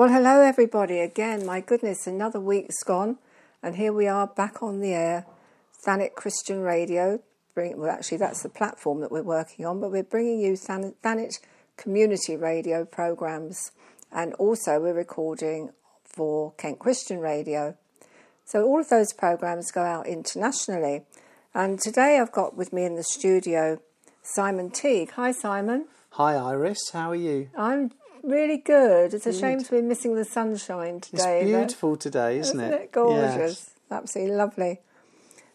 Well, hello everybody again. My goodness, another week's gone, and here we are back on the air. Thanet Christian Radio. Bring, well, actually, that's the platform that we're working on, but we're bringing you Thanet, community radio programs, and also we're recording for Kent Christian Radio. So all of those programs go out internationally. And today I've got with me in the studio Simon Teague. Hi, Simon. Hi, Iris. How are you? I'm really good. It's a shame to be missing the sunshine today. It's beautiful today, isn't, isn't it? it? Gorgeous. Yes. Absolutely lovely.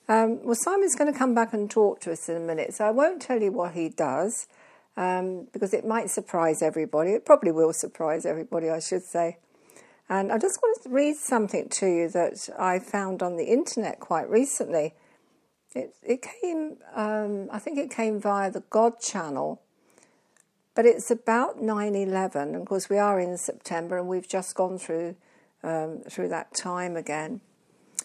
Um, well, Simon's going to come back and talk to us in a minute, so I won't tell you what he does um, because it might surprise everybody. It probably will surprise everybody, I should say. And I just want to read something to you that I found on the internet quite recently. It, it came, um, I think it came via the God channel but it's about 9 11. Of course, we are in September and we've just gone through, um, through that time again.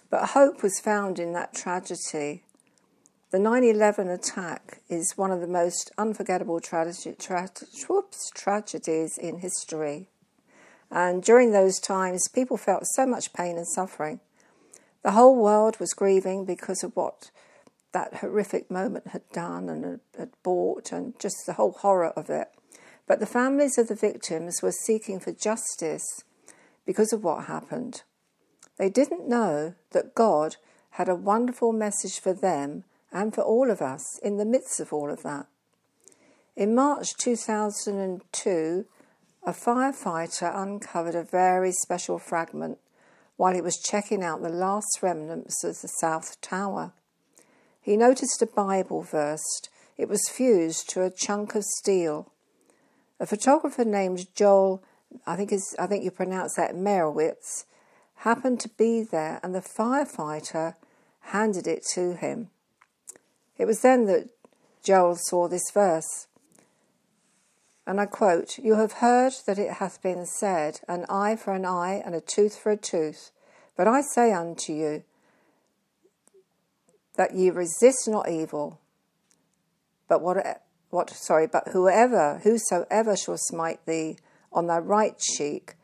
But hope was found in that tragedy. The 9 11 attack is one of the most unforgettable tra- whoops, tragedies in history. And during those times, people felt so much pain and suffering. The whole world was grieving because of what that horrific moment had done and had bought, and just the whole horror of it. But the families of the victims were seeking for justice because of what happened. They didn't know that God had a wonderful message for them and for all of us in the midst of all of that. In March 2002, a firefighter uncovered a very special fragment while he was checking out the last remnants of the South Tower. He noticed a Bible verse. It was fused to a chunk of steel. A photographer named Joel, I think is I think you pronounce that Merowitz, happened to be there, and the firefighter handed it to him. It was then that Joel saw this verse. And I quote, You have heard that it hath been said, An eye for an eye, and a tooth for a tooth. But I say unto you, that ye resist not evil, but what what sorry, but whoever, whosoever shall smite thee on thy right cheek,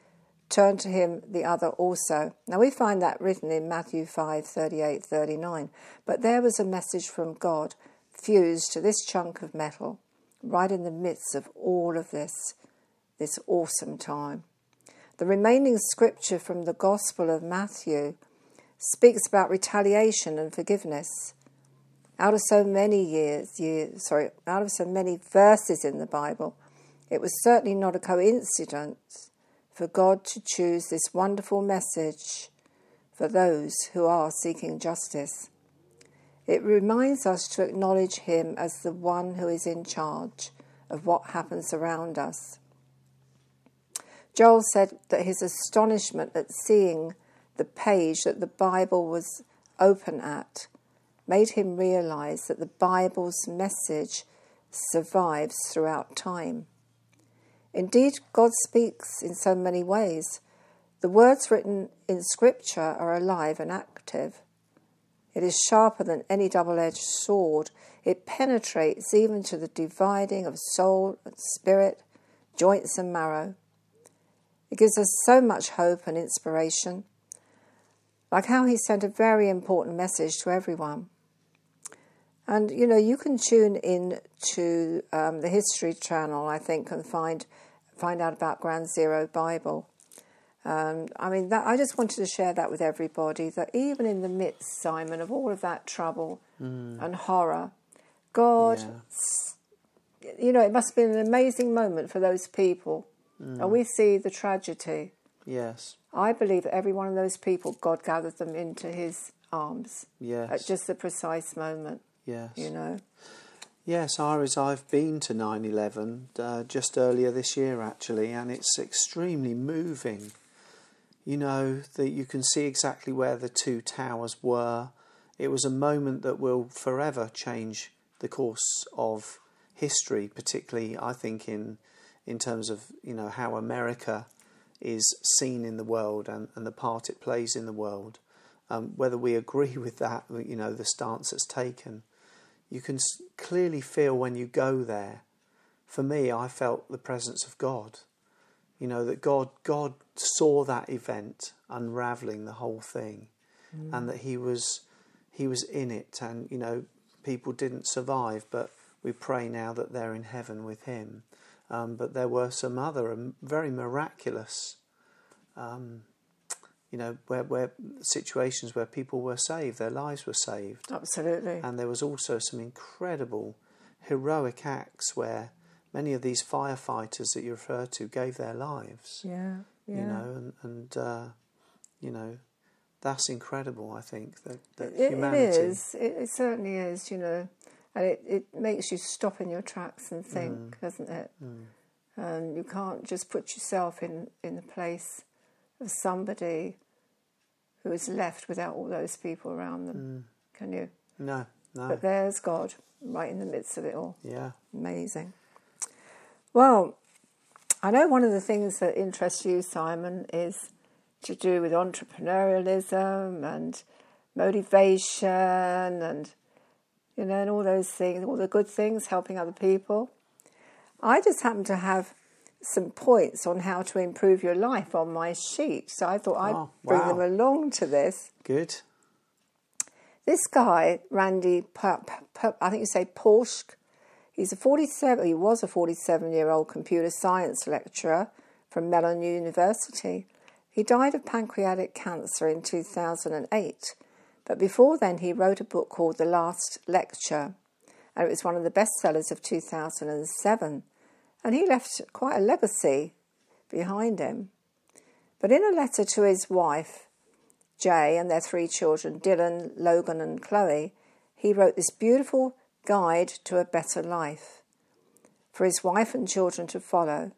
turn to him the other also. Now we find that written in Matthew 5, 38, 39. But there was a message from God fused to this chunk of metal right in the midst of all of this, this awesome time. The remaining scripture from the Gospel of Matthew speaks about retaliation and forgiveness out of so many years, years, sorry, out of so many verses in the Bible, it was certainly not a coincidence for God to choose this wonderful message for those who are seeking justice. It reminds us to acknowledge Him as the one who is in charge of what happens around us. Joel said that his astonishment at seeing the page that the Bible was open at made him realize that the Bible's message survives throughout time. Indeed, God speaks in so many ways. The words written in Scripture are alive and active. It is sharper than any double edged sword. It penetrates even to the dividing of soul and spirit, joints and marrow. It gives us so much hope and inspiration, like how he sent a very important message to everyone. And you know, you can tune in to um, the History Channel, I think, and find find out about Ground Zero Bible. Um, I mean, that, I just wanted to share that with everybody. That even in the midst, Simon, of all of that trouble mm. and horror, God, yeah. you know, it must have been an amazing moment for those people. Mm. And we see the tragedy. Yes. I believe that every one of those people, God gathered them into His arms. Yes. At just the precise moment. Yes. You know? Yes, Iris, I've been to 9 11 uh, just earlier this year actually, and it's extremely moving. You know, that you can see exactly where the two towers were. It was a moment that will forever change the course of history, particularly, I think, in, in terms of, you know, how America is seen in the world and, and the part it plays in the world. Um, whether we agree with that, you know, the stance that's taken you can clearly feel when you go there. For me, I felt the presence of God. You know that God God saw that event unraveling the whole thing, and that He was He was in it, and you know people didn't survive, but we pray now that they're in heaven with Him. Um, but there were some other very miraculous, um, you know, where, where situations where people were saved, their lives were saved. Absolutely. And there was also some incredible heroic acts where many of these firefighters that you refer to gave their lives. yeah. Yeah. You know, and, and uh, you know, that's incredible. I think that, that It- humanity. it is. It, it certainly is. You know, and it, it makes you stop in your tracks and think, Mm. doesn't it? And you can't just put yourself in in the place of somebody who is left without all those people around them. Mm. Can you? No, no, But there's God right in the midst of it all. yeah, Amazing. Well, I know one of the things that interests you, Simon, is to do with entrepreneurialism and motivation and you know, and all those things, all the good things, helping other people. I just happen to have some points on how to improve your life on my sheet, so I thought I'd Oh, bring wow. them along to this. good. This guy, Randy, P- P- I think you say Porsk, he's a 47, he was a 47 year old computer science lecturer from Mellon University. He died of pancreatic cancer in 2008, but before then he wrote a book called The Last Lecture, and it was one of the bestsellers of 2007. And he left quite a legacy behind him. But in a letter to his wife, Jai and their three children, Dylan, Logan, and Chloe, he wrote this beautiful guide to a better life for his wife and children to follow.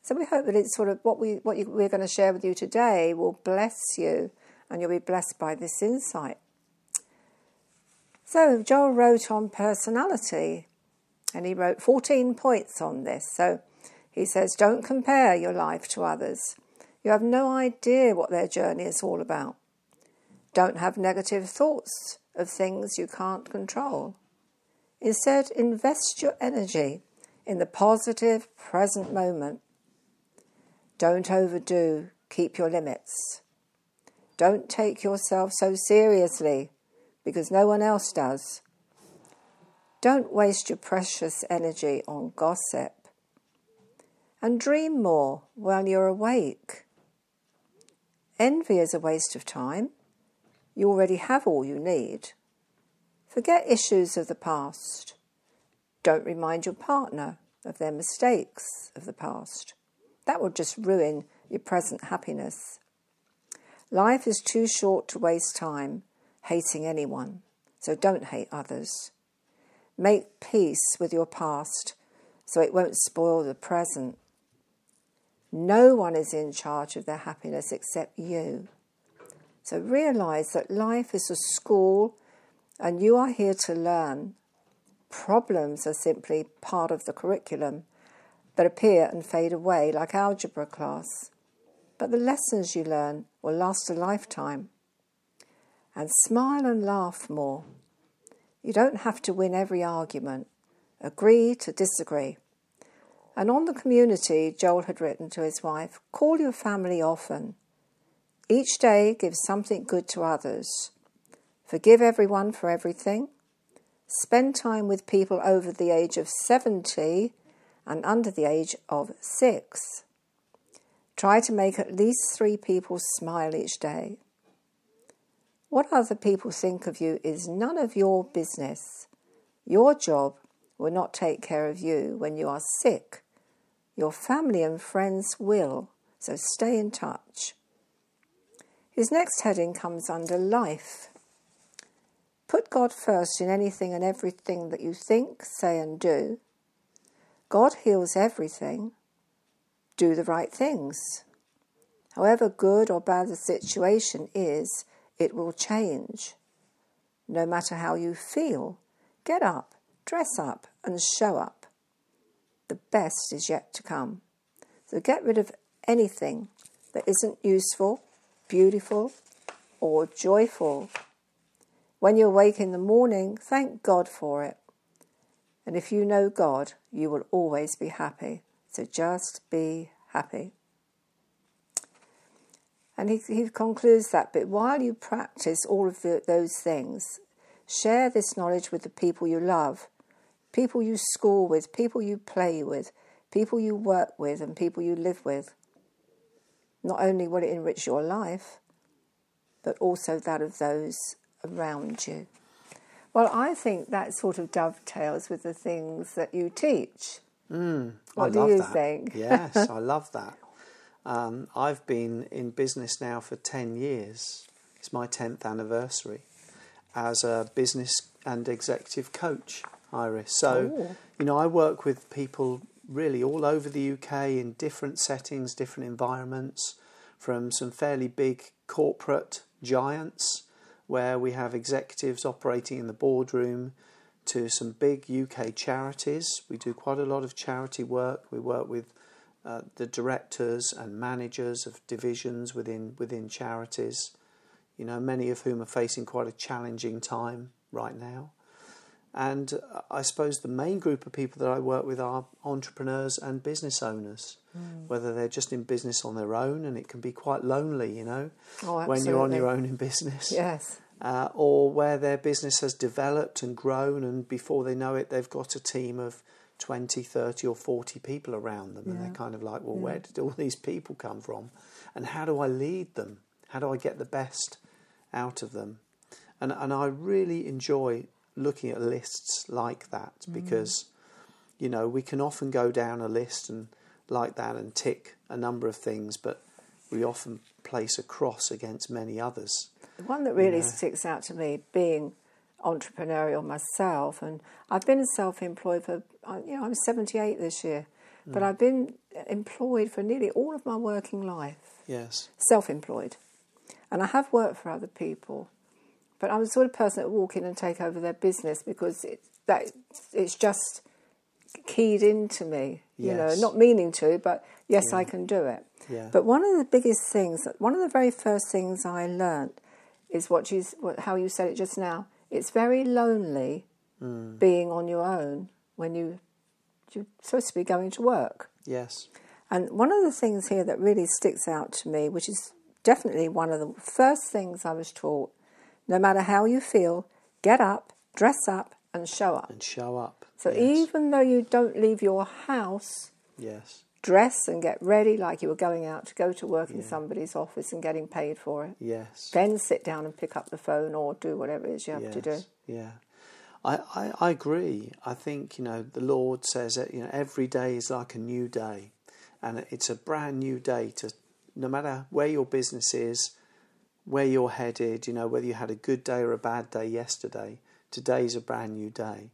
So we hope that it's sort of what we what you, we're going to share with you today will bless you, and you'll be blessed by this insight. So Joel wrote on personality, and he wrote 14 points on this. So he says, don't compare your life to others. You have no idea what their journey is all about. Don't have negative thoughts of things you can't control. Instead, invest your energy in the positive present moment. Don't overdo, keep your limits. Don't take yourself so seriously because no one else does. Don't waste your precious energy on gossip. And dream more while you're awake. Envy is a waste of time. You already have all you need. Forget issues of the past. Don't remind your partner of their mistakes of the past. That will just ruin your present happiness. Life is too short to waste time hating anyone, so don't hate others. Make peace with your past so it won't spoil the present. No one is in charge of their happiness except you. So realize that life is a school and you are here to learn. Problems are simply part of the curriculum that appear and fade away like algebra class. But the lessons you learn will last a lifetime. And smile and laugh more. You don't have to win every argument. Agree to disagree. And on the community, Joel had written to his wife call your family often. Each day give something good to others. Forgive everyone for everything. Spend time with people over the age of 70 and under the age of 6. Try to make at least three people smile each day. What other people think of you is none of your business. Your job will not take care of you when you are sick. Your family and friends will, so stay in touch. His next heading comes under life. Put God first in anything and everything that you think, say, and do. God heals everything. Do the right things. However good or bad the situation is, it will change. No matter how you feel, get up, dress up, and show up. The best is yet to come. So get rid of anything that isn't useful, beautiful, or joyful. When you awake in the morning, thank God for it. And if you know God, you will always be happy. So just be happy. And he, he concludes that bit while you practice all of the, those things, share this knowledge with the people you love, people you school with, people you play with, people you work with, and people you live with. Not only will it enrich your life, but also that of those around you. Well, I think that sort of dovetails with the things that you teach. Mm, what I do love you that. think? yes, I love that. Um, I've been in business now for 10 years. It's my 10th anniversary as a business and executive coach, Iris. So, Oh. you know, I work with people really all over the UK in different settings, different environments, from some fairly big corporate giants where we have executives operating in the boardroom to some big UK charities. We do quite a lot of charity work. We work with uh, the directors and managers of divisions within within charities. You know, many of whom are facing quite a challenging time right now. And uh, I suppose the main group of people that I work with are entrepreneurs and business owners, whether they're just in business on their own, and it can be quite lonely, you know, Oh, when you're on your own in business Yes. uh, or where their business has developed and grown, and before they know it, they've got a team of 20, 30, or 40 people around them, and they're kind of like, well, where did all these people come from? And how do I lead them? How do I get the best out of them? And, and I really enjoy looking at lists like that mm. because, you know, we can often go down a list and like that and tick a number of things, but we often place a cross against many others. The one that really know. sticks out to me, being entrepreneurial myself, and I've been self-employed for, uh, you know, I'm 78 this year, Mm. but I've been employed for nearly all of my working life, Yes. self-employed, and I have worked for other people, but I'm the sort of person that will walk in and take over their business because it, that it's just keyed into me, you know, not meaning to, but yes, I can do it. Yeah. But one of the biggest things, one of the very first things I learnt is what you, what, how you said it just now. It's very lonely Mm. being on your own when you you're supposed to be going to work. Yes. And one of the things here that really sticks out to me, which is definitely one of the first things I was taught, no matter how you feel, get up, dress up, and show up. And show up. So yes. even though you don't leave your house, Yes. Dress and get ready like you were going out to go to work in somebody's office and getting paid for it. Yes. Then sit down and pick up the phone or do whatever it is you have yes. to do. Yeah. I, I, I agree. I think, you know, the Lord says that, you know, every day is like a new day. And it's a brand new day to, no matter where your business is, where you're headed, you know, whether you had a good day or a bad day yesterday, today's a brand new day.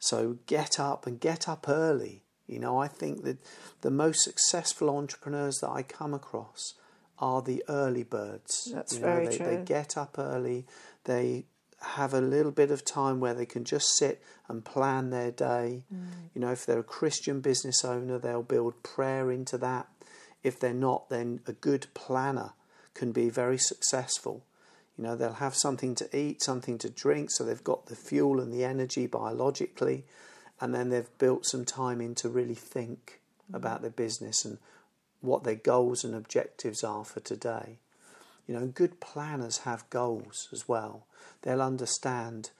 So get up and get up early. You know, I think that the most successful entrepreneurs that I come across are the early birds. That's You know, very they, true. They get up early. They have a little bit of time where they can just sit and plan their day. Mm. You know, if they're a Christian business owner, they'll build prayer into that. If they're not, then a good planner can be very successful. You know, they'll have something to eat, something to drink, so they've got the fuel and the energy biologically, and then they've built some time in to really think about their business and what their goals and objectives are for today. You know, good planners have goals as well. They'll understand,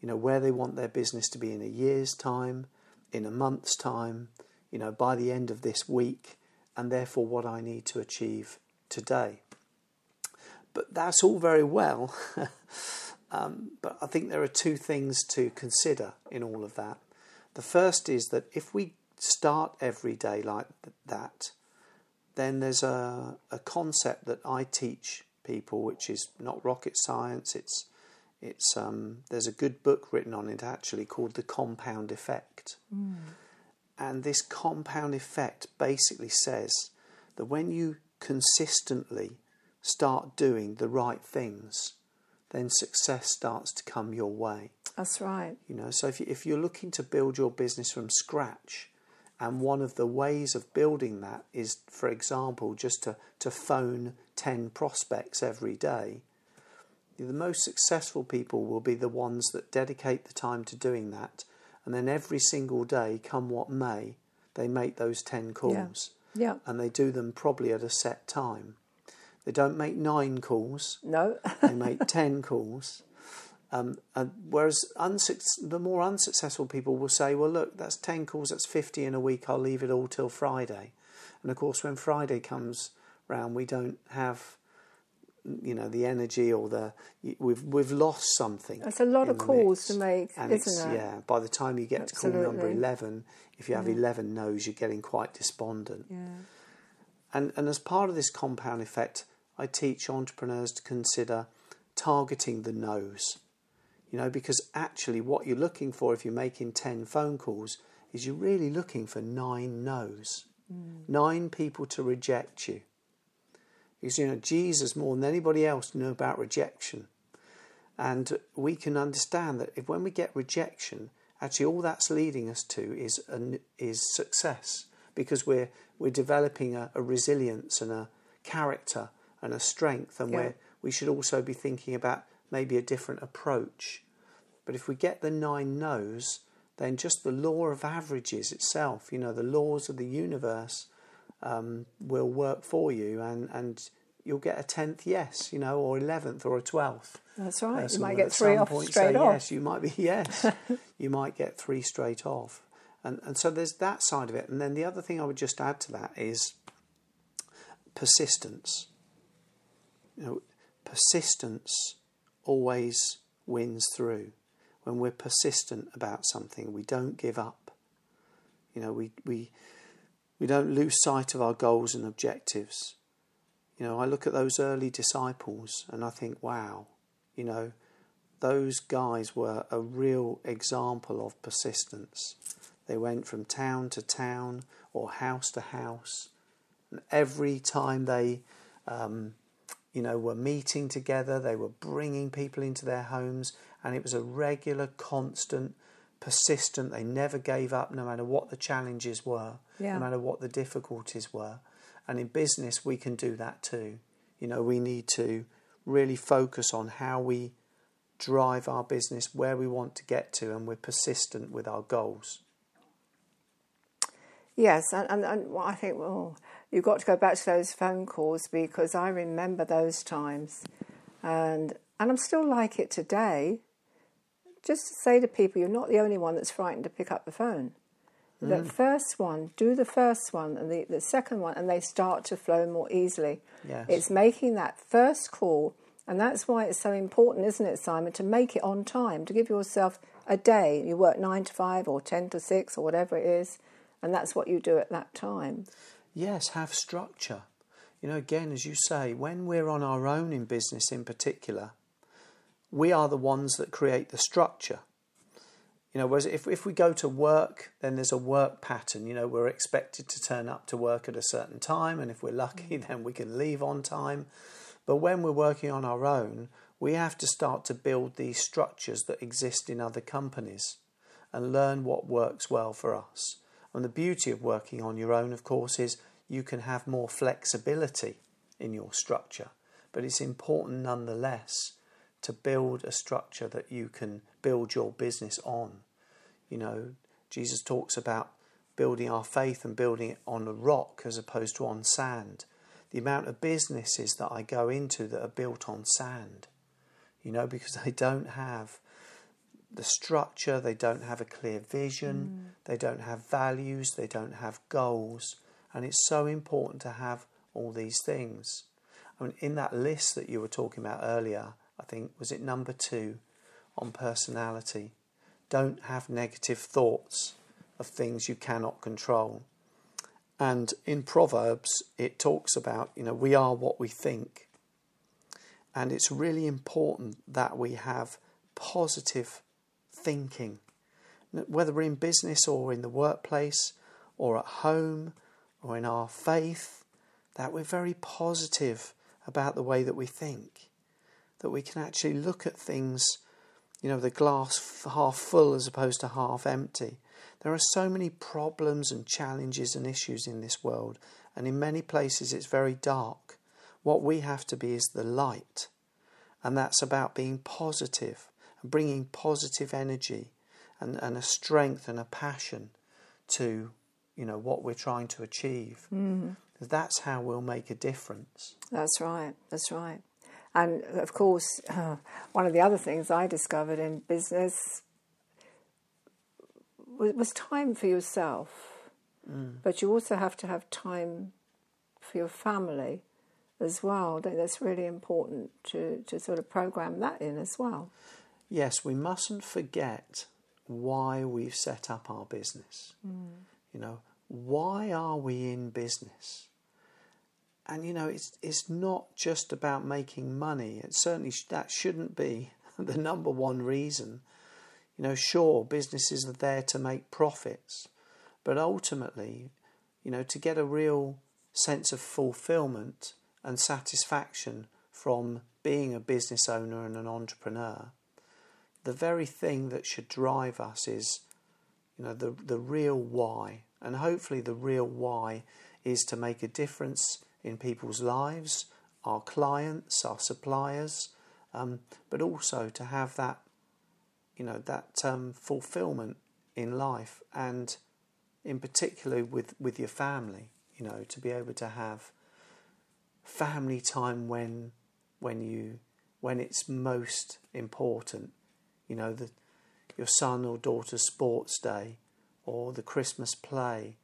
you know, where they want their business to be in a year's time, in a month's time, you know, by the end of this week, and therefore what I need to achieve today. But that's all very well. um, but I think there are two things to consider in all of that. The first is that if we start every day like that, then there's a, a concept that I teach people, which is not rocket science. It's it's um, there's a good book written on it actually called the compound effect, and this compound effect basically says that when you consistently start doing the right things, then success starts to come your way. That's right. You know, so if, you, if you're looking to build your business from scratch, and one of the ways of building that is, for example, just to, to phone 10 prospects every day, the most successful people will be the ones that dedicate the time to doing that. And then every single day, come what may, they make those 10 calls Yeah. and they do them probably at a set time. They don't make nine calls. No. They make ten calls. Um, and whereas unsuc- the more unsuccessful people will say, "Well, look, that's ten calls. That's fifty in a week. I'll leave it all till Friday." And of course, when Friday comes round, we don't have, you know, the energy or the we've we've lost something. That's a lot of calls to make, and isn't it's, it? Yeah. By the time you get to call number eleven, if you have eleven no's, you're getting quite despondent. Yeah. And, and as part of this compound effect, I teach entrepreneurs to consider targeting the no's. You know, because actually, what you're looking for if you're making 10 phone calls is you're really looking for nine no's, mm. nine people to reject you. Because, you know, Jesus, more than anybody else, knew about rejection. And we can understand that if when we get rejection, actually all that's leading us to is an, is success because we're we're developing a, a resilience and a character and a strength, and Yeah. we're we should also be thinking about maybe a different approach. But if we get the nine no's, then just the law of averages itself, you know, the laws of the universe um, will work for you, and and you'll get a tenth yes, you know, or eleventh or a twelfth. That's right. you might get three off point straight off. Yes, you might be yes. you might get three straight off, and and so there's that side of it. And then the other thing I would just add to that is persistence. You know, persistence always wins through. When we're persistent about something, we don't give up. You know, we we we don't lose sight of our goals and objectives. You know, I look at those early disciples and I think, wow, you know, those guys were a real example of persistence. They went from town to town or house to house, and every time they, um, you know, were meeting together, they were bringing people into their homes, and it was a regular, constant, persistent. They never gave up, no matter what the challenges were, Yeah. no matter what the difficulties were. And in business, we can do that too. You know, we need to really focus on how we drive our business where we want to get to, and we're persistent with our goals. Yes, and, and, and I think, well, you've got to go back to those phone calls because I remember those times. And, and I'm still like it today. Just to say to people, you're not the only one that's frightened to pick up the phone. The mm. first one, do the first one, and the, the second one, and they start to flow more easily. Yes. It's making that first call, and that's why it's so important, isn't it, Simon, to make it on time, to give yourself a day. You work nine to five or 10 to six or whatever it is, and that's what you do at that time. Yes, have structure. You know, again, as you say, when we're on our own in business in particular, we are the ones that create the structure. You know, whereas if, if we go to work, then there's a work pattern. You know, we're expected to turn up to work at a certain time, and if we're lucky, mm. then we can leave on time. But when we're working on our own, we have to start to build these structures that exist in other companies and learn what works well for us. And the beauty of working on your own, of course, is you can have more flexibility in your structure. But it's important nonetheless to build a structure that you can build your business on. You know, Jesus talks about building our faith and building it on a rock as opposed to on sand. The amount of businesses that I go into that are built on sand, you know, because they don't have the structure, they don't have a clear vision, mm. they don't have values, they don't have goals. And it's so important to have all these things. I mean, in that list that you were talking about earlier, I think, was it number two on personality? Don't have negative thoughts of things you cannot control. And in Proverbs, it talks about, you know, we are what we think. And it's really important that we have positive thinking, whether we're in business or in the workplace or at home or in our faith, that we're very positive about the way that we think, that we can actually look at things, you know, the glass half full as opposed to half empty. There are so many problems and challenges and issues in this world, and in many places it's very dark. What we have to be is the light, and that's about being positive and bringing positive energy and, and a strength and a passion to you know what we're trying to achieve. Mm. That's how we'll make a difference. That's right. That's right. And of course, uh, one of the other things I discovered in business was, was time for yourself. Mm. But you also have to have time for your family as well. That's really important to, to sort of program that in as well. Yes, we mustn't forget why we've set up our business. Mm. You know, why are we in business? And you know, it's it's not just about making money. It certainly that shouldn't be the number one reason. You know, sure, businesses are there to make profits, but ultimately, you know, to get a real sense of fulfillment and satisfaction from being a business owner and an entrepreneur, the very thing that should drive us is, you know, the, the real why. And hopefully, the real why is to make a difference in people's lives, our clients, our suppliers, um, but also to have that, you know, that um, fulfillment in life and in particular with, with your family, you know, to be able to have family time when when you when it's most important, you know, the, your son or daughter's sports day or the Christmas play,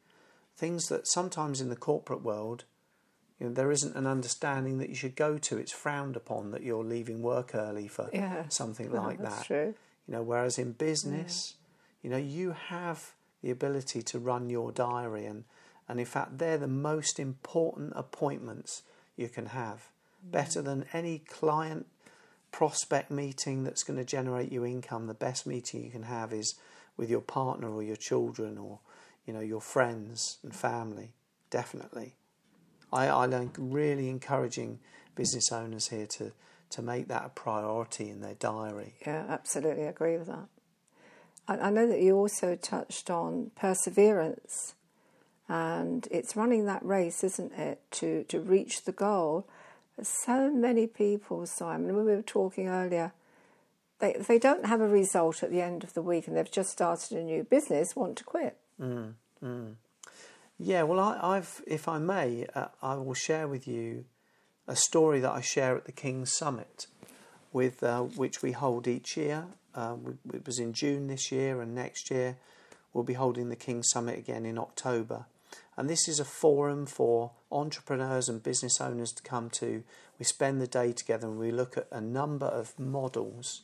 things that sometimes in the corporate world, you know, there isn't an understanding that you should go to. It's frowned upon that you're leaving work early for yeah. something like that's that. True. You know, whereas in business, yeah. you know, you have the ability to run your diary and and in fact they're the most important appointments you can have mm. better than any client prospect meeting that's going to generate you income the best meeting you can have is with your partner or your children or you know your friends and family definitely. I i'm really encouraging business owners here to to make that a priority in their diary. Yeah absolutely agree with that. I know that you also touched on perseverance, and it's running that race, isn't it, to, to reach the goal. So many people, Simon, when we were talking earlier, they, they don't have a result at the end of the week and they've just started a new business, want to quit. Mm, mm. Yeah, well, I, have if I may, uh, I will share with you a story that I share at the King's Summit, with uh, which we hold each year, uh, it was in June this year, and next year we'll be holding the King Summit again in October. And this is a forum for entrepreneurs and business owners to come to. We spend the day together and we look at a number of models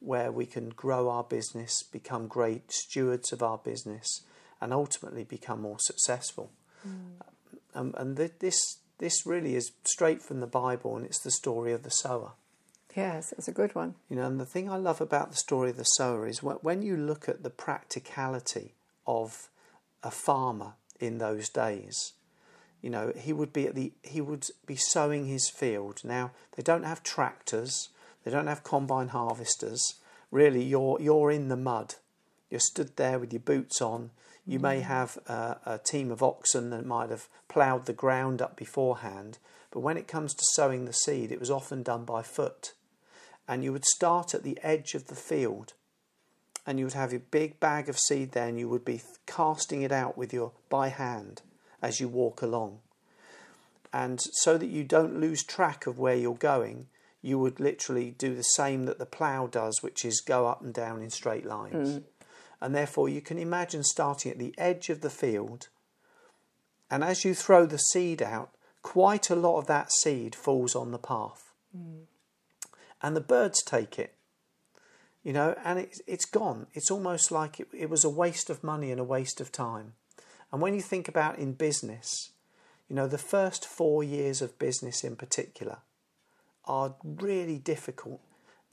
where we can grow our business, become great stewards of our business, and ultimately become more successful. Mm. Um, and th- this this really is straight from the Bible, and it's the story of the sower. Yes, it's a good one. You know, and the thing I love about the story of the sower is when you look at the practicality of a farmer in those days. You know, he would be at the he would be sowing his field. Now they don't have tractors, they don't have combine harvesters. Really, you're you're in the mud. You're stood there with your boots on. You mm. may have a, a team of oxen that might have ploughed the ground up beforehand, but when it comes to sowing the seed, it was often done by foot and you would start at the edge of the field and you would have a big bag of seed there and you would be casting it out with your by hand as you walk along and so that you don't lose track of where you're going you would literally do the same that the plough does which is go up and down in straight lines mm. and therefore you can imagine starting at the edge of the field and as you throw the seed out quite a lot of that seed falls on the path mm and the birds take it. You know, and it's it's gone. It's almost like it, it was a waste of money and a waste of time. And when you think about in business, you know, the first four years of business in particular are really difficult.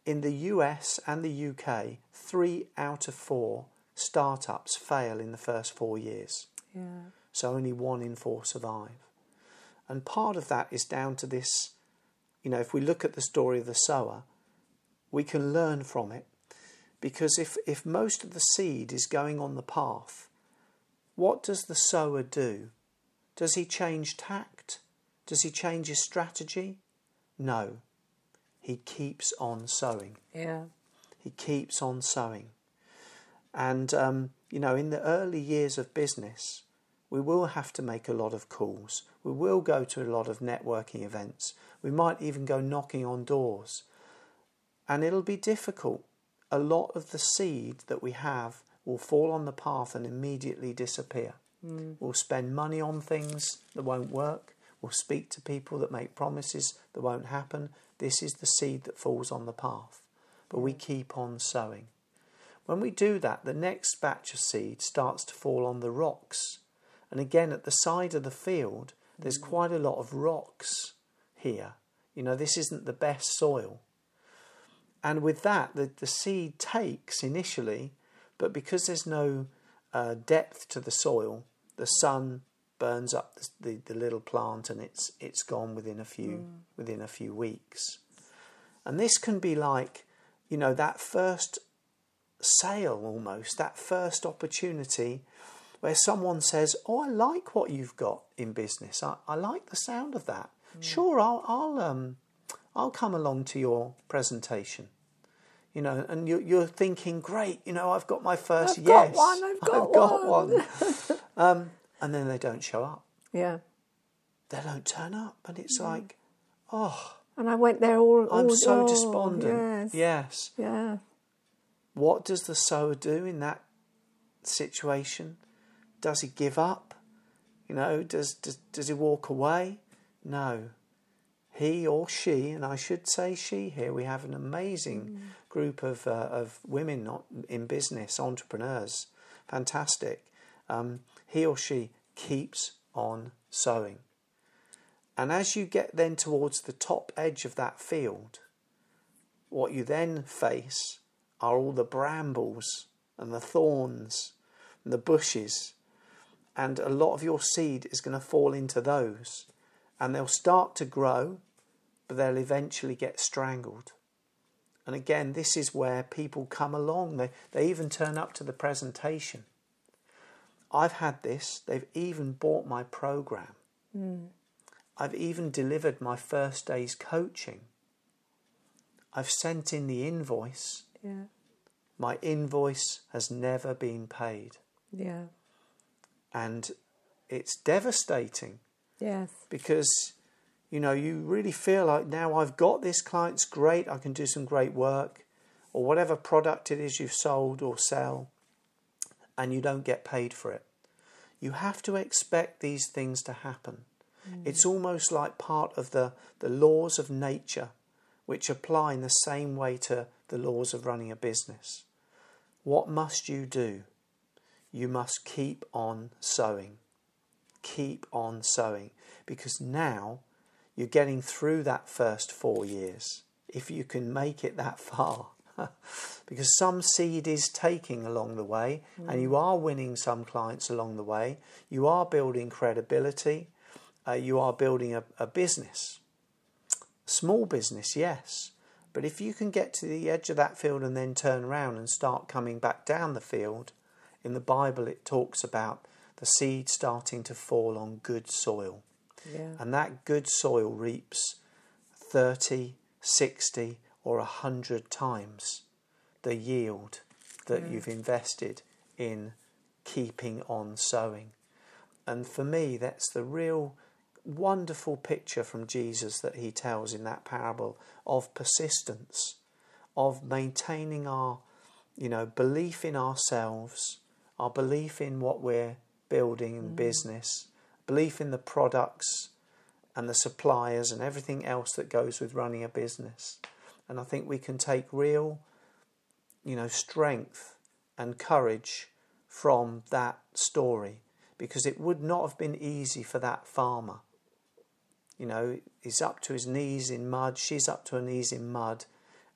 In the US and the UK, three out of four startups fail in the first four years. Yeah. So only one in four survive. And part of that is down to this you know, if we look at the story of the sower, we can learn from it. Because if, if most of the seed is going on the path, what does the sower do? Does he change tact? Does he change his strategy? No. He keeps on sowing. Yeah. He keeps on sowing. And, um, you know, in the early years of business, We will have to make a lot of calls. We will go to a lot of networking events. We might even go knocking on doors. And it'll be difficult. A lot of the seed that we have will fall on the path and immediately disappear. Mm. We'll spend money on things that won't work. We'll speak to people that make promises that won't happen. This is the seed that falls on the path. But we keep on sowing. When we do that, the next batch of seed starts to fall on the rocks. And again, at the side of the field, there's mm. quite a lot of rocks here. You know, this isn't the best soil. And with that, the, the seed takes initially, but because there's no uh, depth to the soil, the sun burns up the, the, the, little plant and it's it's gone within a few mm. within a few weeks. And this can be like, you know, that first sale almost, that first opportunity where someone says, "Oh, I like what you've got in business. I, I like the sound of that. Mm. Sure, I'll I'll um I'll come along to your presentation." You know, and you're, you're thinking, "Great, you know, I've got my 1st I've yes, got one. I've got, I've got one." one. um, and then they don't show up. Yeah. They don't turn up, and it's like, oh. And I went there all. all I'm so oh, despondent. Yes. yes. Yeah. What does the sower do in that situation? Does he give up? You know, does does does he walk away? No. He or she, and I should say she here. We have an amazing mm. group of uh, of women not in business, entrepreneurs, fantastic. Um, he or she keeps on sowing. And as you get then towards the top edge of that field, what you then face are all the brambles and the thorns and the bushes. And a lot of your seed is going to fall into those. And they'll start to grow, but they'll eventually get strangled. And again, this is where people come along. They, they even turn up to the presentation I've had this. They've even bought my program. Mm. I've even delivered my first day's coaching. I've sent in the invoice. Yeah. My invoice has never been paid. Yeah. And it's devastating. Yes. Because, you know, you really feel like now I've got this client's great, I can do some great work, or whatever product it is you've sold or sell and you don't get paid for it. You have to expect these things to happen. Mm. It's almost like part of the, the laws of nature, which apply in the same way to the laws of running a business. What must you do? You must keep on sowing. Keep on sowing. Because now you're getting through that first four years. If you can make it that far, because some seed is taking along the way, mm. and you are winning some clients along the way. You are building credibility. Uh, you are building a, a business. Small business, yes. But if you can get to the edge of that field and then turn around and start coming back down the field, in the Bible it talks about the seed starting to fall on good soil. Yeah. And that good soil reaps 30, 60, or a hundred times the yield that you've invested in keeping on sowing. And for me, that's the real wonderful picture from Jesus that he tells in that parable of persistence, of maintaining our, you know, belief in ourselves, our belief in what we're building in mm. business, belief in the products and the suppliers and everything else that goes with running a business. And I think we can take real, you know, strength and courage from that story because it would not have been easy for that farmer. You know, he's up to his knees in mud, she's up to her knees in mud,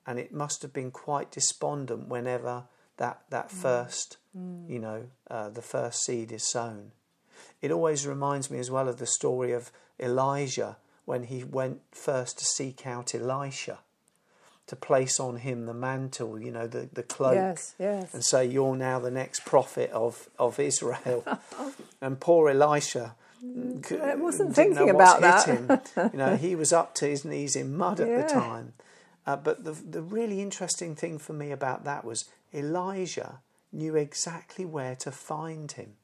and it must have been quite despondent whenever that, that mm. first, mm. you know, uh, the first seed is sown. It always reminds me as well of the story of Elijah when he went first to seek out Elisha to place on him the mantle, you know, the, the cloak, yes, yes. and say, You're now the next prophet of, of Israel. and poor Elisha. I wasn't thinking about that. him. You know, he was up to his knees in mud at yeah. the time. Uh, but the, the really interesting thing for me about that was Elijah knew exactly where to find him.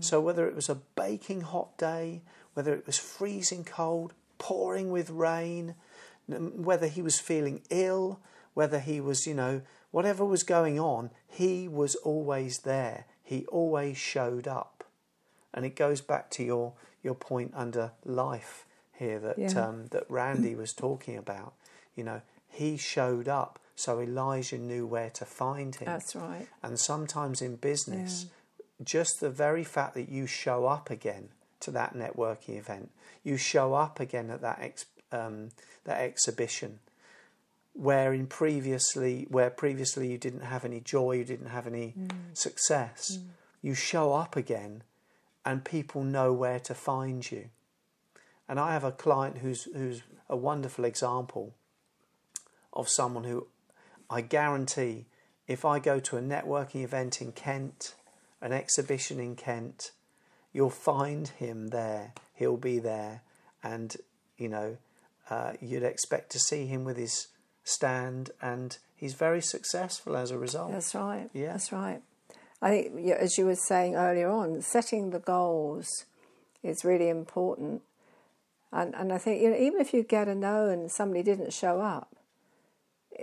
So whether it was a baking hot day, whether it was freezing cold, pouring with rain, whether he was feeling ill, whether he was, you know, whatever was going on, he was always there. He always showed up. And it goes back to your, your point under life here that Yeah. um, that Randy was talking about. You know, he showed up, so Elijah knew where to find him. That's right. And sometimes in business, just the very fact that you show up again to that networking event, you show up again at that ex, um, that exhibition, where in previously where previously you didn't have any joy, you didn't have any success, you show up again, and people know where to find you. And I have a client who's who's a wonderful example of someone who I guarantee if I go to a networking event in Kent, an exhibition in Kent, you'll find him there. He'll be there, and you know, uh, you'd expect to see him with his stand, and he's very successful as a result. That's right. Yeah. That's right. I think, as you were saying earlier on, setting the goals is really important. And, and I think, you know, even if you get a no and somebody didn't show up,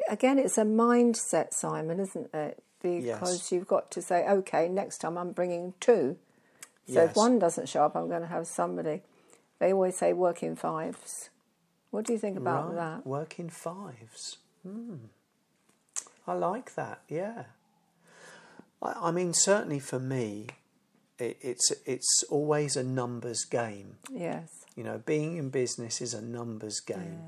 again, it's a mindset, Simon, isn't it? Because you've got to say, okay, next time I'm bringing two. So Yes. if one doesn't show up, I'm going to have somebody. They always say work in fives. What do you think about right. that? Working fives. Hmm. I like that. Yeah. I, I mean, certainly for me, it, it's it's always a numbers game. Yes. You know, being in business is a numbers game.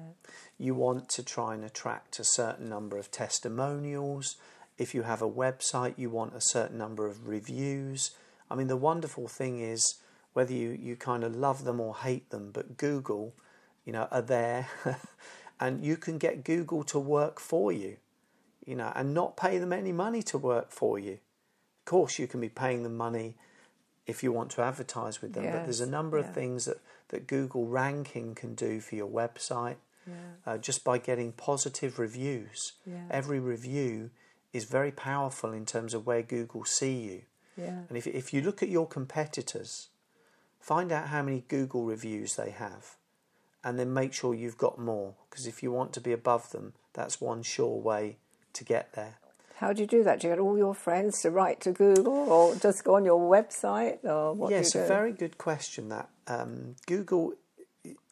You want to try and attract a certain number of testimonials. If you have a website, you want a certain number of reviews. I mean, the wonderful thing is whether you, you kind of love them or hate them, but Google, you know, are there and you can get Google to work for you, you know, and not pay them any money to work for you. Of course, you can be paying them money if you want to advertise with them, but there's a number yeah. of things that, that Google ranking can do for your website uh, just by getting positive reviews. Yeah. Every review is very powerful in terms of where Google see you. Yeah. And if, if you look at your competitors, find out how many Google reviews they have, and then make sure you've got more. Because if you want to be above them, that's one sure way to get there. How do you do that? Do you get all your friends to write to Google, or just go on your website, or what yes, a very good question. That um, Google,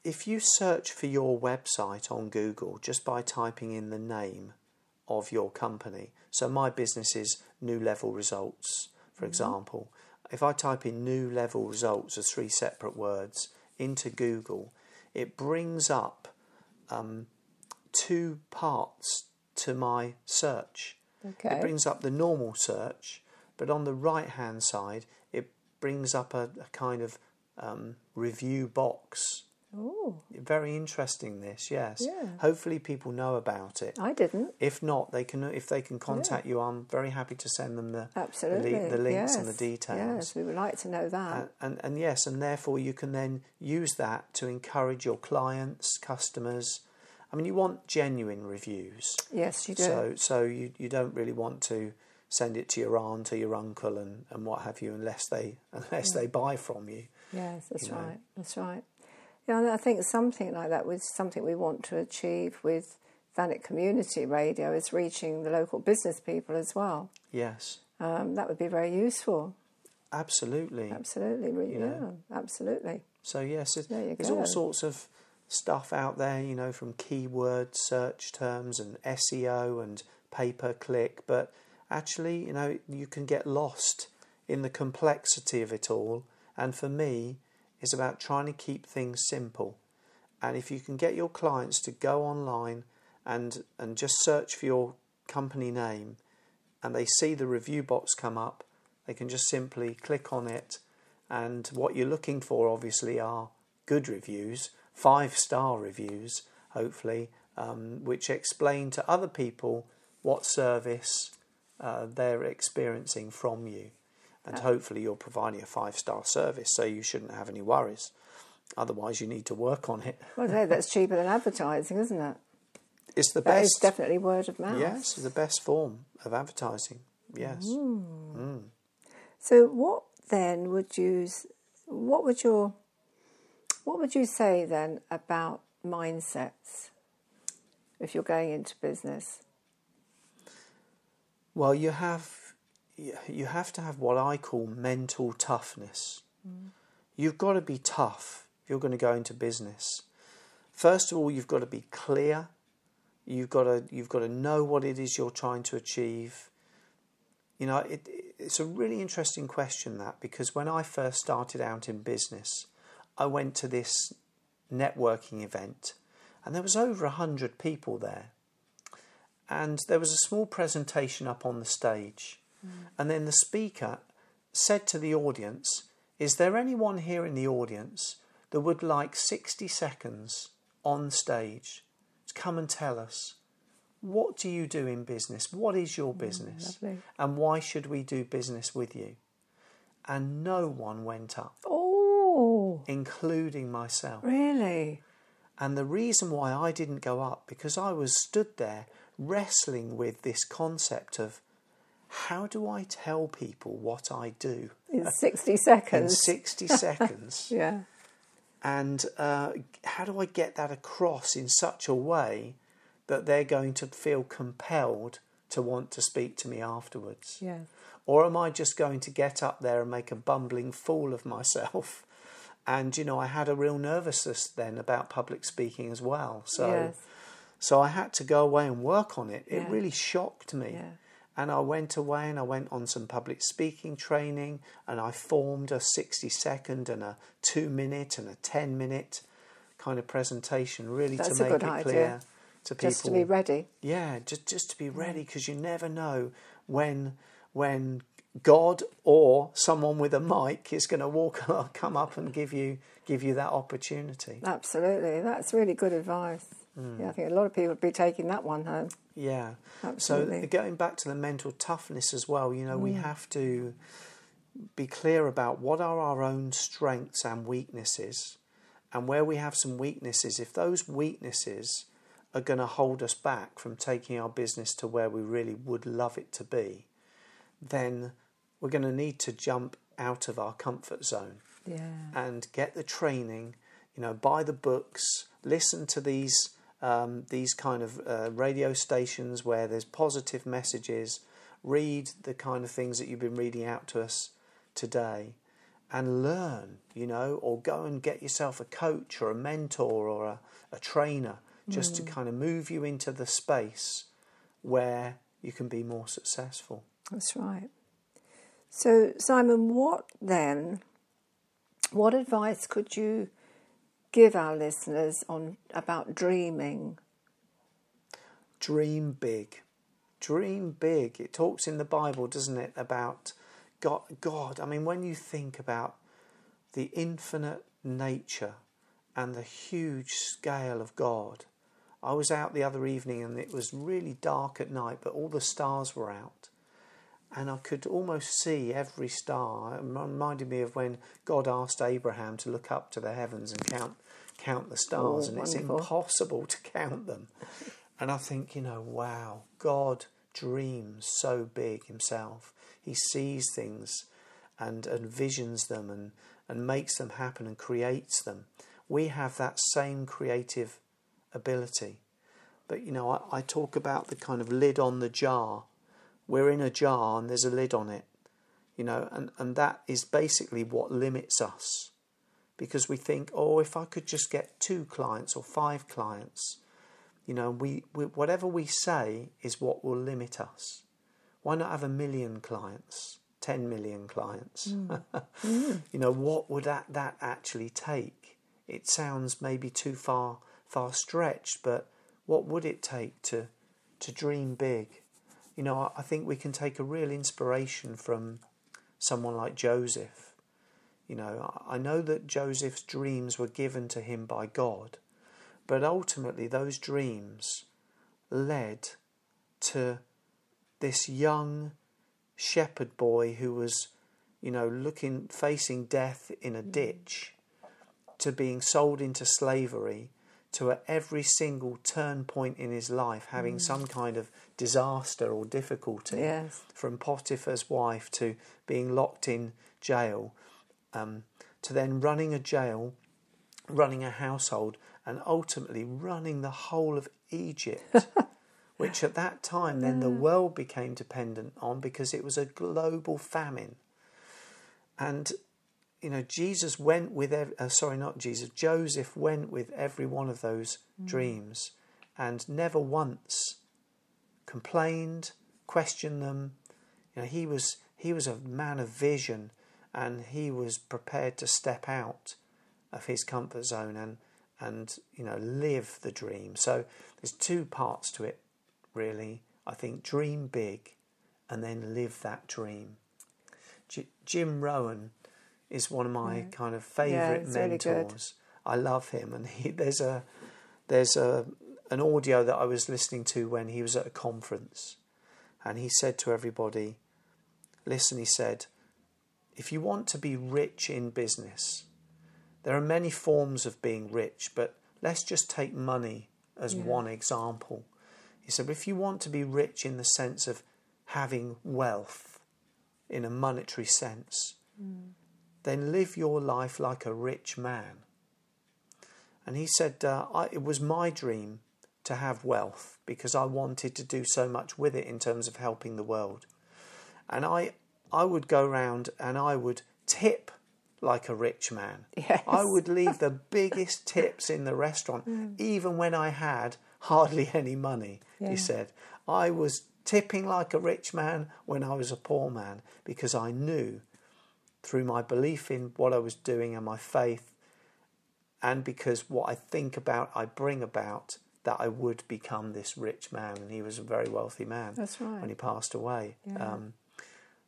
if you search for your website on Google just by typing in the name of your company, so my business is New Level Results, for example. If I type in New Level Results as three separate words into Google, it brings up um, two parts to my search. Okay. It brings up the normal search, but on the right hand side, it brings up a, a kind of um, review box. Oh, Very interesting. This, yes. Yeah. Hopefully, people know about it. I didn't. If not, they can. If they can contact you, I'm very happy to send them the Absolutely. the, li- the links and the details. Yes, we would like to know that. And, and and yes, and therefore you can then use that to encourage your clients, customers. I mean, you want genuine reviews. yes, you do. So so you, you don't really want to send it to your aunt or your uncle and, and what have you unless they unless mm. they buy from you. yes, that's you know. right. That's right. Yeah, I think something like that was something we want to achieve with Thanet Community Radio is reaching the local business people as well. Yes, Um, that would be very useful. absolutely. Absolutely, You yeah, absolutely. So yes, it, There there's go. all sorts of stuff out there, you know, from keyword search terms and SEO and pay per click. But actually, you know, you can get lost in the complexity of it all. And for me, it's about trying to keep things simple. And if you can get your clients to go online and and just search for your company name, and they see the review box come up, they can just simply click on it. And what you're looking for, obviously, are good reviews, five star reviews, hopefully, um, which explain to other people what service uh, they're experiencing from you. And hopefully, you're providing a five star service, so you shouldn't have any worries. Otherwise, you need to work on it. Well, no, that's cheaper than advertising, isn't it? It's the That best. definitely word of mouth. Yes, it's the best form of advertising. Yes. Hmm. Hmm. So, what then would you? What would your what would you say then about mindsets if you're going into business? Well, you have you have to have what I call mental toughness. Mm. You've got to be tough if you're going to go into business. First of all, you've got to be clear. You've got to you've got to know what it is you're trying to achieve. You know, it, it's a really interesting question that because when I first started out in business, I went to this networking event, and there was over a hundred people there, and there was a small presentation up on the stage, mm. and then the speaker said to the audience, "Is there anyone here in the audience that would like sixty seconds on stage to come and tell us what do you do in business? What is your mm, business? Mm, and why should we do business with you? And no one went up. Oh. Including myself. Really? And the reason why I didn't go up, because I was stood there wrestling with this concept of how do I tell people what I do? In 60 seconds. In 60 seconds. yeah. And uh, how do I get that across in such a way that they're going to feel compelled to want to speak to me afterwards? Yeah. Or am I just going to get up there and make a bumbling fool of myself? And you know, I had a real nervousness then about public speaking as well. So, yes. so I had to go away and work on it. It yeah. really shocked me. Yeah. And I went away and I went on some public speaking training and I formed a 60 second and a two minute and a 10 minute kind of presentation, really That's to make it idea. clear to people. Just to be ready. Yeah, just just to be ready because you never know when when God or someone with a mic is going to walk come up and give you give you that opportunity. Absolutely, that's really good advice. Mm. Yeah, I think a lot of people would be taking that one home. Yeah. Absolutely. So going back to the mental toughness as well, you know, mm. we have to be clear about what are our own strengths and weaknesses, and where we have some weaknesses. If those weaknesses are going to hold us back from taking our business to where we really would love it to be, then we're going to need to jump out of our comfort zone yeah. and get the training, you know, buy the books, listen to these um, these kind of uh, radio stations where there's positive messages, read the kind of things that you've been reading out to us today and learn, you know, or go and get yourself a coach or a mentor or a, a trainer just mm. to kind of move you into the space where you can be more successful. That's right. So, Simon, what then, what advice could you give our listeners on about dreaming? Dream big. Dream big. It talks in the Bible, doesn't it, about God. God. I mean, when you think about the infinite nature and the huge scale of God, I was out the other evening and it was really dark at night, but all the stars were out and I could almost see every star. It reminded me of when God asked Abraham to look up to the heavens and count count the stars, oh, and wonderful. it's impossible to count them. and I think, you know, wow, God dreams so big himself. He sees things and, and visions them and, and makes them happen and creates them. We have that same creative ability. But, you know, I, I talk about the kind of lid on the jar we're in a jar and there's a lid on it, you know, and, and that is basically what limits us because we think, oh, if I could just get two clients or five clients, you know, we, we whatever we say is what will limit us. Why not have a million clients, ten million clients? Mm. mm. You know, what would that that actually take? It sounds maybe too far far stretched, but what would it take to to dream big? You know, I think we can take a real inspiration from someone like Joseph. You know, I know that Joseph's dreams were given to him by God, but ultimately those dreams led to this young shepherd boy who was, you know, looking, facing death in a ditch, to being sold into slavery, to at every single turn point in his life having some kind of disaster or difficulty. Yes. From Potiphar's wife to being locked in jail, um, to then running a jail, running a household, and ultimately running the whole of Egypt. which at that time then the world became dependent on because it was a global famine. And you know, Jesus went with, ev- uh, sorry, not Jesus, Joseph went with every one of those dreams and never once complained, questioned them. You know, he was, he was a man of vision and he was prepared to step out of his comfort zone and, and, you know, live the dream. So there's two parts to it, really. I think dream big and then live that dream. J- Jim Rohn is one of my kind of favourite really mentors. I love him, and he, there's a there's a an audio that I was listening to when he was at a conference, and he said to everybody, "Listen," he said, "if you want to be rich in business, there are many forms of being rich, but let's just take money as one example." He said, "If you want to be rich in the sense of having wealth, in a monetary sense." Mm. Then live your life like a rich man. And he said, uh, I, It was my dream to have wealth because I wanted to do so much with it in terms of helping the world. And I, I would go round and I would tip like a rich man. Yes. I would leave the biggest tips in the restaurant, even when I had hardly any money, Yeah. he said. I was tipping like a rich man when I was a poor man because I knew through my belief in what I was doing and my faith, and because what I think about, I bring about, that I would become this rich man. And he was a very wealthy man That's right. when he passed away. Yeah. Um,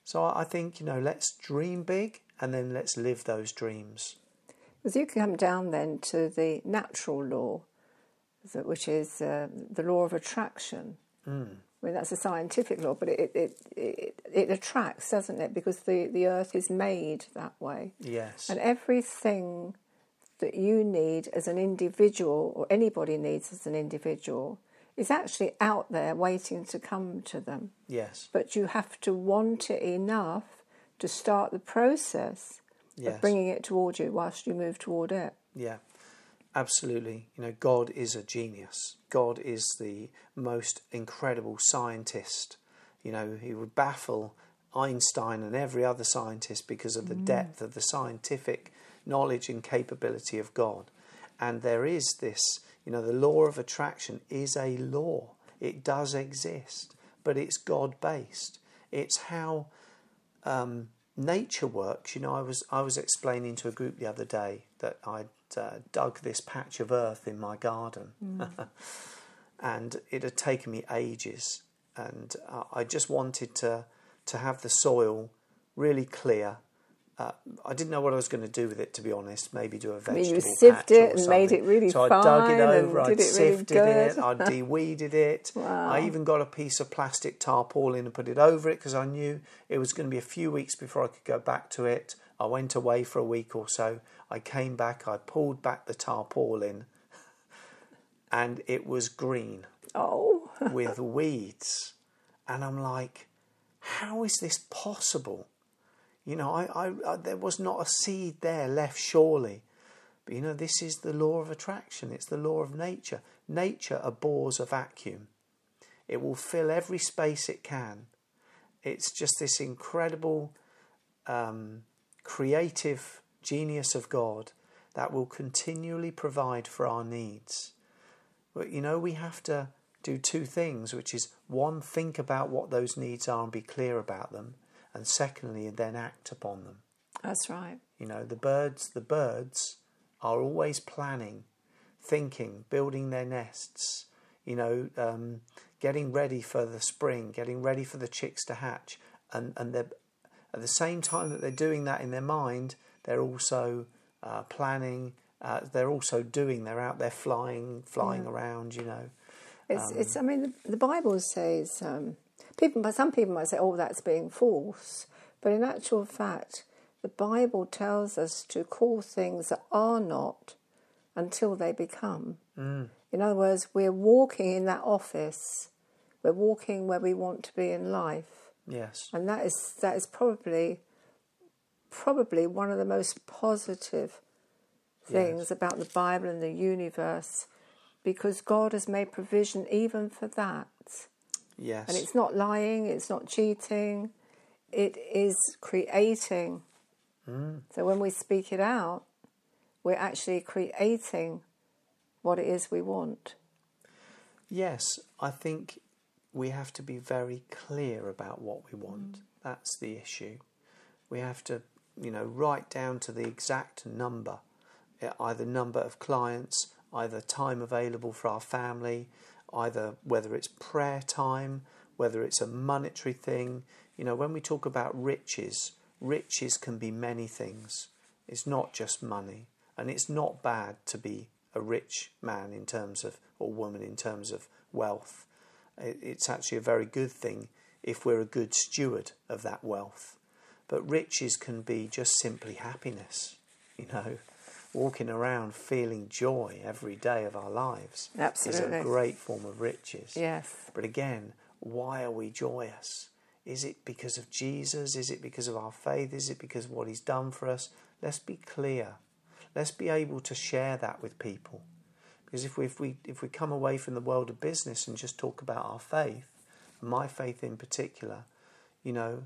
so I think, you know, let's dream big and then let's live those dreams. Because you come down then to the natural law, which is uh, the law of attraction. Hmm. I mean, that's a scientific law, but it, it, it, it attracts, doesn't it? Because the, the earth is made that way. Yes. And everything that you need as an individual, or anybody needs as an individual, is actually out there waiting to come to them. yes. But you have to want it enough to start the process Yes. of bringing it toward you whilst you move toward it. Yeah, absolutely. You know, God is a genius. God is the most incredible scientist. You know, he would baffle Einstein and every other scientist because of the depth of the scientific knowledge and capability of God. And there is this, you know, the law of attraction is a law. It does exist, but it's God based. It's how um, nature works. You know, I was I was explaining to a group the other day that I'd uh, dug this patch of earth in my garden, and it had taken me ages, and uh, I just wanted to to have the soil really clear. Uh, I didn't know what I was going to do with it, to be honest. Maybe do a mean, you vegetable sieved it and made it really so I dug it over. I really sifted it. I de-weeded it. Wow. I even got a piece of plastic tarpaulin and put it over it because I knew it was going to be a few weeks before I could go back to it. I went away for a week or so. I came back. I pulled back the tarpaulin, and it was green Oh, with weeds. And I'm like, how is this possible? You know, I, I, I, there was not a seed there left, surely. But you know, this is the law of attraction, it's the law of nature. Nature abhors a vacuum, it will fill every space it can. It's just this incredible um, creative genius of God that will continually provide for our needs. But you know, we have to do two things, which is one, think about what those needs are and be clear about them, and secondly, then act upon them. that's right. You know, the birds, the birds are always planning, thinking, building their nests. You know, um, getting ready for the spring, getting ready for the chicks to hatch, and and they're at the same time that they're doing that in their mind, they're also uh, planning. Uh, they're also doing. They're out there flying, flying around. You know, It's, Um, it's. I mean, the, the Bible says um, people. Some people might say, "Oh, that's being false," but in actual fact, the Bible tells us to call things that are not until they become. Mm. In other words, we're walking in that office, we're walking where we want to be in life. Yes. And that is that is probably probably one of the most positive things Yes. about the Bible and the universe because God has made provision even for that. Yes. And it's not lying, it's not cheating, it is creating. Mm. So when we speak it out, we're actually creating what it is we want. Yes, I think we have to be very clear about what we mm. want. That's the issue. We have to, you know, write down to the exact number, either number of clients, either time available for our family, either whether it's prayer time, whether it's a monetary thing. You know, when we talk about riches, riches can be many things. It's not just money, and it's not bad to be a rich man in terms of or woman in terms of wealth. It- It's actually a very good thing if we're a good steward of that wealth. But riches can be just simply happiness, you know, walking around feeling joy every day of our lives is a great form of riches. Yes. But again, why are we joyous? Is it because of Jesus? Is it because of our faith? Is it because of what He's done for us? Let's be clear. Let's be able to share that with people. Because if we, if we, if we come away from the world of business and just talk about our faith, my faith in particular, you know,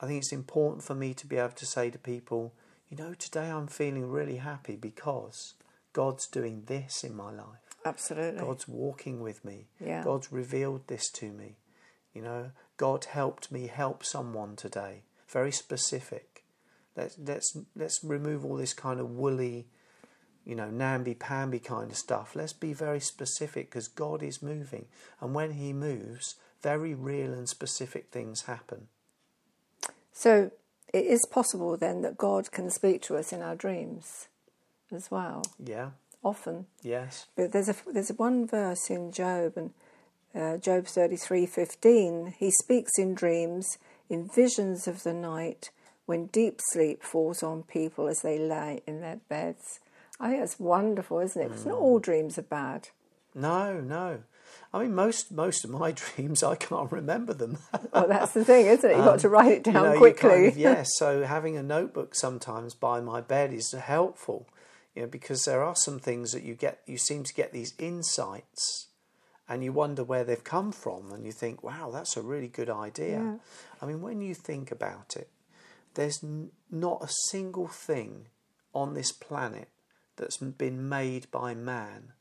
I think it's important for me to be able to say to people, you know, today I'm feeling really happy because God's doing this in my life. Absolutely. God's walking with me. Yeah. God's revealed this to me. You know, God helped me help someone today. Very specific. Let's let's let's remove all this kind of woolly, you know, namby pamby kind of stuff. Let's be very specific because God is moving, and when He moves, very real and specific things happen. So it is possible then that God can speak to us in our dreams as well, Yeah. often. Yes. But there's a there's one verse in Job and uh, Job thirty three fifteen. He speaks in dreams, in visions of the night, when deep sleep falls on people as they lie in their beds. I think that's wonderful, isn't it? Because not all dreams are bad. No. No. I mean, most most of my dreams, I can't remember them. Well, that's the thing, isn't it? You've got to write it down Um, you know, quickly. kind of- yes, so having a notebook sometimes by my bed is helpful, you know, because there are some things that you get, you seem to get these insights, and you wonder where they've come from, and you think, wow, that's a really good idea. Yeah. I mean, when you think about it, there's n- not a single thing on this planet that's been made by man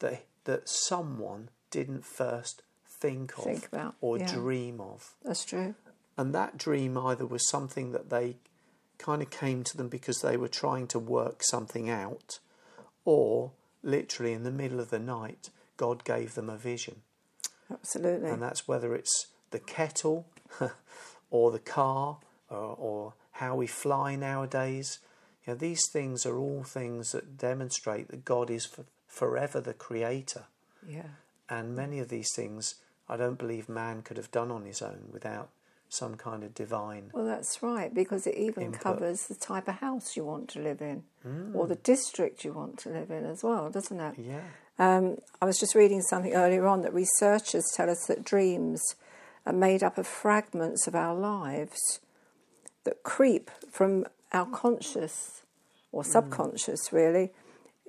that that someone didn't first think of Think about, or yeah. dream of. That's true. And that dream either was something that they kind of came to them because they were trying to work something out, or literally in the middle of the night, God gave them a vision. Absolutely. And that's whether it's the kettle or the car or, or how we fly nowadays. You know, these things are all things that demonstrate that God is for, forever the creator. yeah. And many of these things I don't believe man could have done on his own without some kind of divine. Well, that's right, because it even Input. covers the type of house you want to live in Mm. or the district you want to live in as well, doesn't it? Yeah. Um, I was just reading something earlier on that researchers tell us that dreams are made up of fragments of our lives that creep from our conscious or Mm. subconscious, really,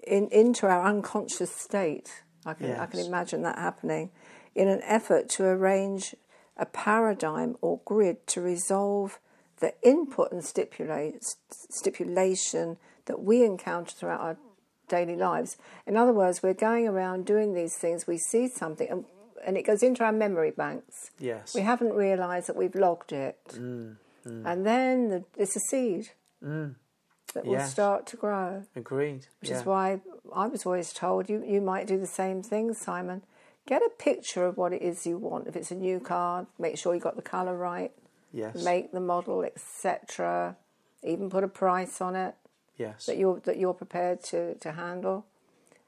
in, into our unconscious state. I can, I can imagine that happening in an effort to arrange a paradigm or grid to resolve the input and stipulation that we encounter throughout our daily lives. In other words, we're going around doing these things, we see something, and, and it goes into our memory banks. Yes. We haven't realised that we've logged it. Mm, And then the, it's a seed that will start to grow, Agreed. which yeah. is why I was always told you, you might do the same thing, Simon. Get a picture of what it is you want. If it's a new car, make sure you got the colour right, Yes. make the model, etc. Even put a price on it yes. that you're that you're prepared to, to handle.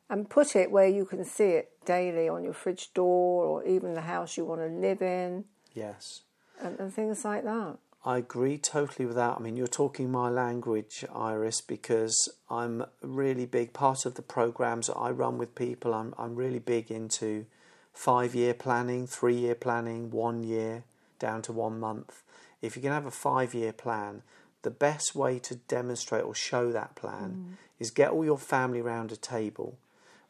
And put it where you can see it daily on your fridge door or even the house you want to live in Yes. and, and things like that. I agree totally with that. I mean, you're talking my language, Iris, because I'm really big. Part of the programs that I run with people, I'm I'm really big into five year planning, three year planning, one year down to one month. If you can have a five year plan, the best way to demonstrate or show that plan mm. is get all your family around a table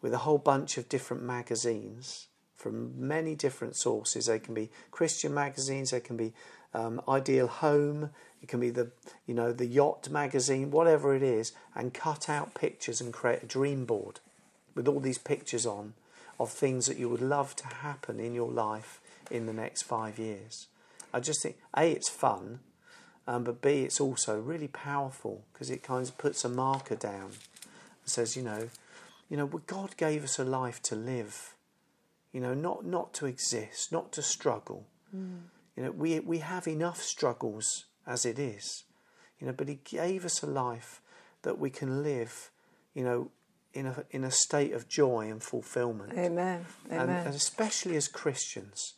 with a whole bunch of different magazines from many different sources. They can be Christian magazines, they can be um, Ideal Home, it can be the you know the yacht magazine, whatever it is, and cut out pictures and create a dream board with all these pictures on of things that you would love to happen in your life in the next five years. I just think a it's fun, um, but b it's also really powerful because it kind of puts a marker down and says you know, you know God gave us a life to live, you know not not to exist, not to struggle. Mm. You know, we, we have enough struggles as it is, you know, but He gave us a life that we can live, you know, in a, in a state of joy and fulfillment. Amen. Amen. And, and especially as Christians,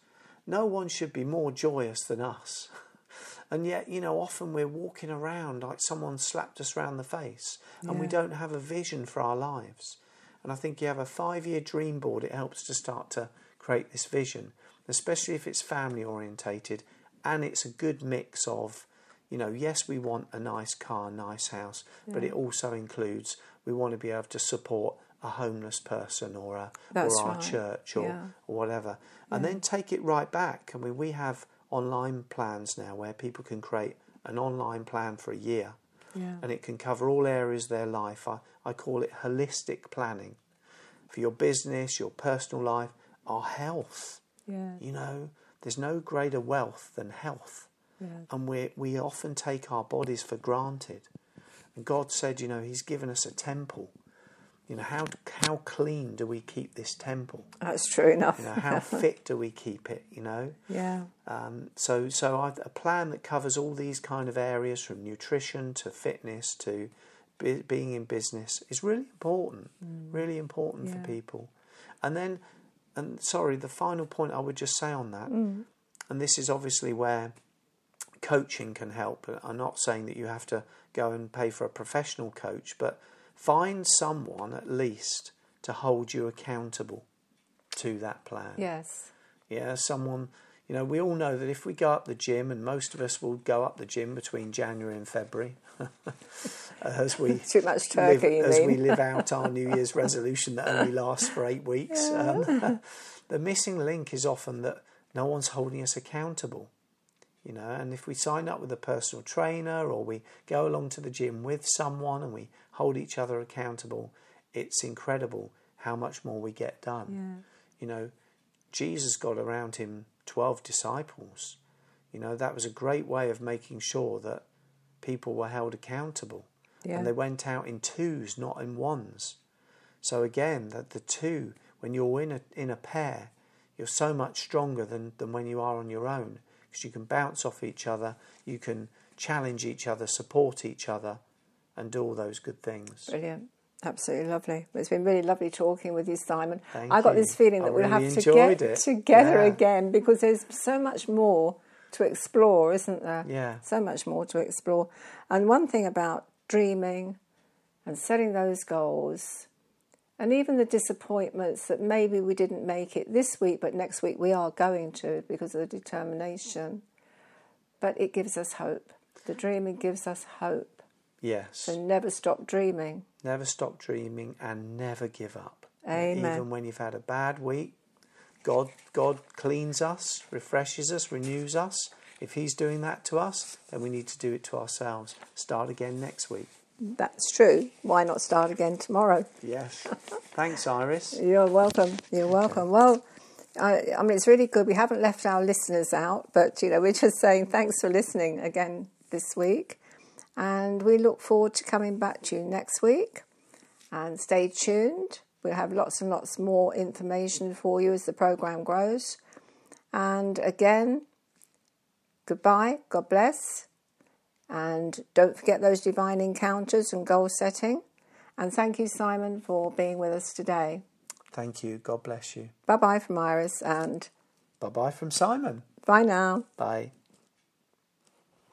no one should be more joyous than us. and yet, you know, often we're walking around like someone slapped us round the face and yeah. we don't have a vision for our lives. And I think you have a five year dream board, it helps to start to create this vision especially if it's family orientated and it's a good mix of you know yes we want a nice car nice house yeah. but it also includes we want to be able to support a homeless person or a That's or our right. church or, yeah. or whatever and yeah. then take it right back i mean we have online plans now where people can create an online plan for a year and it can cover all areas of their life I, I call it holistic planning for your business your personal life our health yeah. You know, there's no greater wealth than health. Yeah. And we, we often take our bodies for granted. And God said, you know, He's given us a temple. You know, how, how clean do we keep this temple? That's true enough. You know, how fit do we keep it, you know? Yeah. Um, so so I've, a plan that covers all these kind of areas from nutrition to fitness to be, being in business is really important, mm. really important yeah. for people. And then and sorry, the final point I would just say on that, mm. and this is obviously where coaching can help. I'm not saying that you have to go and pay for a professional coach, but find someone at least to hold you accountable to that plan. Yes. Yeah, someone, you know, we all know that if we go up the gym, and most of us will go up the gym between January and February, as we too much turkey. Live, as we live out our New Year's resolution that only lasts for eight weeks. Yeah. Um, the missing link is often that no one's holding us accountable. You know, and if we sign up with a personal trainer or we go along to the gym with someone and we hold each other accountable, it's incredible how much more we get done. Yeah. You know, Jesus got around him 12 disciples. You know, that was a great way of making sure that people were held accountable. Yeah. And they went out in twos, not in ones. So again, that the two, when you're in a in a pair, you're so much stronger than, than when you are on your own. Because you can bounce off each other, you can challenge each other, support each other, and do all those good things. Brilliant. Absolutely lovely. It's been really lovely talking with you, Simon. Thank I got you. this feeling that I we'll really have to get it. together yeah. again because there's so much more to explore, isn't there? Yeah. So much more to explore. And one thing about dreaming and setting those goals, and even the disappointments that maybe we didn't make it this week, but next week we are going to because of the determination. But it gives us hope. The dreaming gives us hope. Yes. So never stop dreaming. Never stop dreaming and never give up. Amen. Even when you've had a bad week, God, God cleans us, refreshes us, renews us. If He's doing that to us, then we need to do it to ourselves. Start again next week. That's true. Why not start again tomorrow? Yes. Thanks, Iris. You're welcome. You're welcome. Well, I, I, mean, it's really good. We haven't left our listeners out, but you know, we're just saying thanks for listening again this week, and we look forward to coming back to you next week. And stay tuned. We'll have lots and lots more information for you as the program grows. And again, goodbye. God bless. And don't forget those divine encounters and goal setting. And thank you, Simon, for being with us today. Thank you. God bless you. Bye bye from Iris and bye bye from Simon. Bye now. Bye.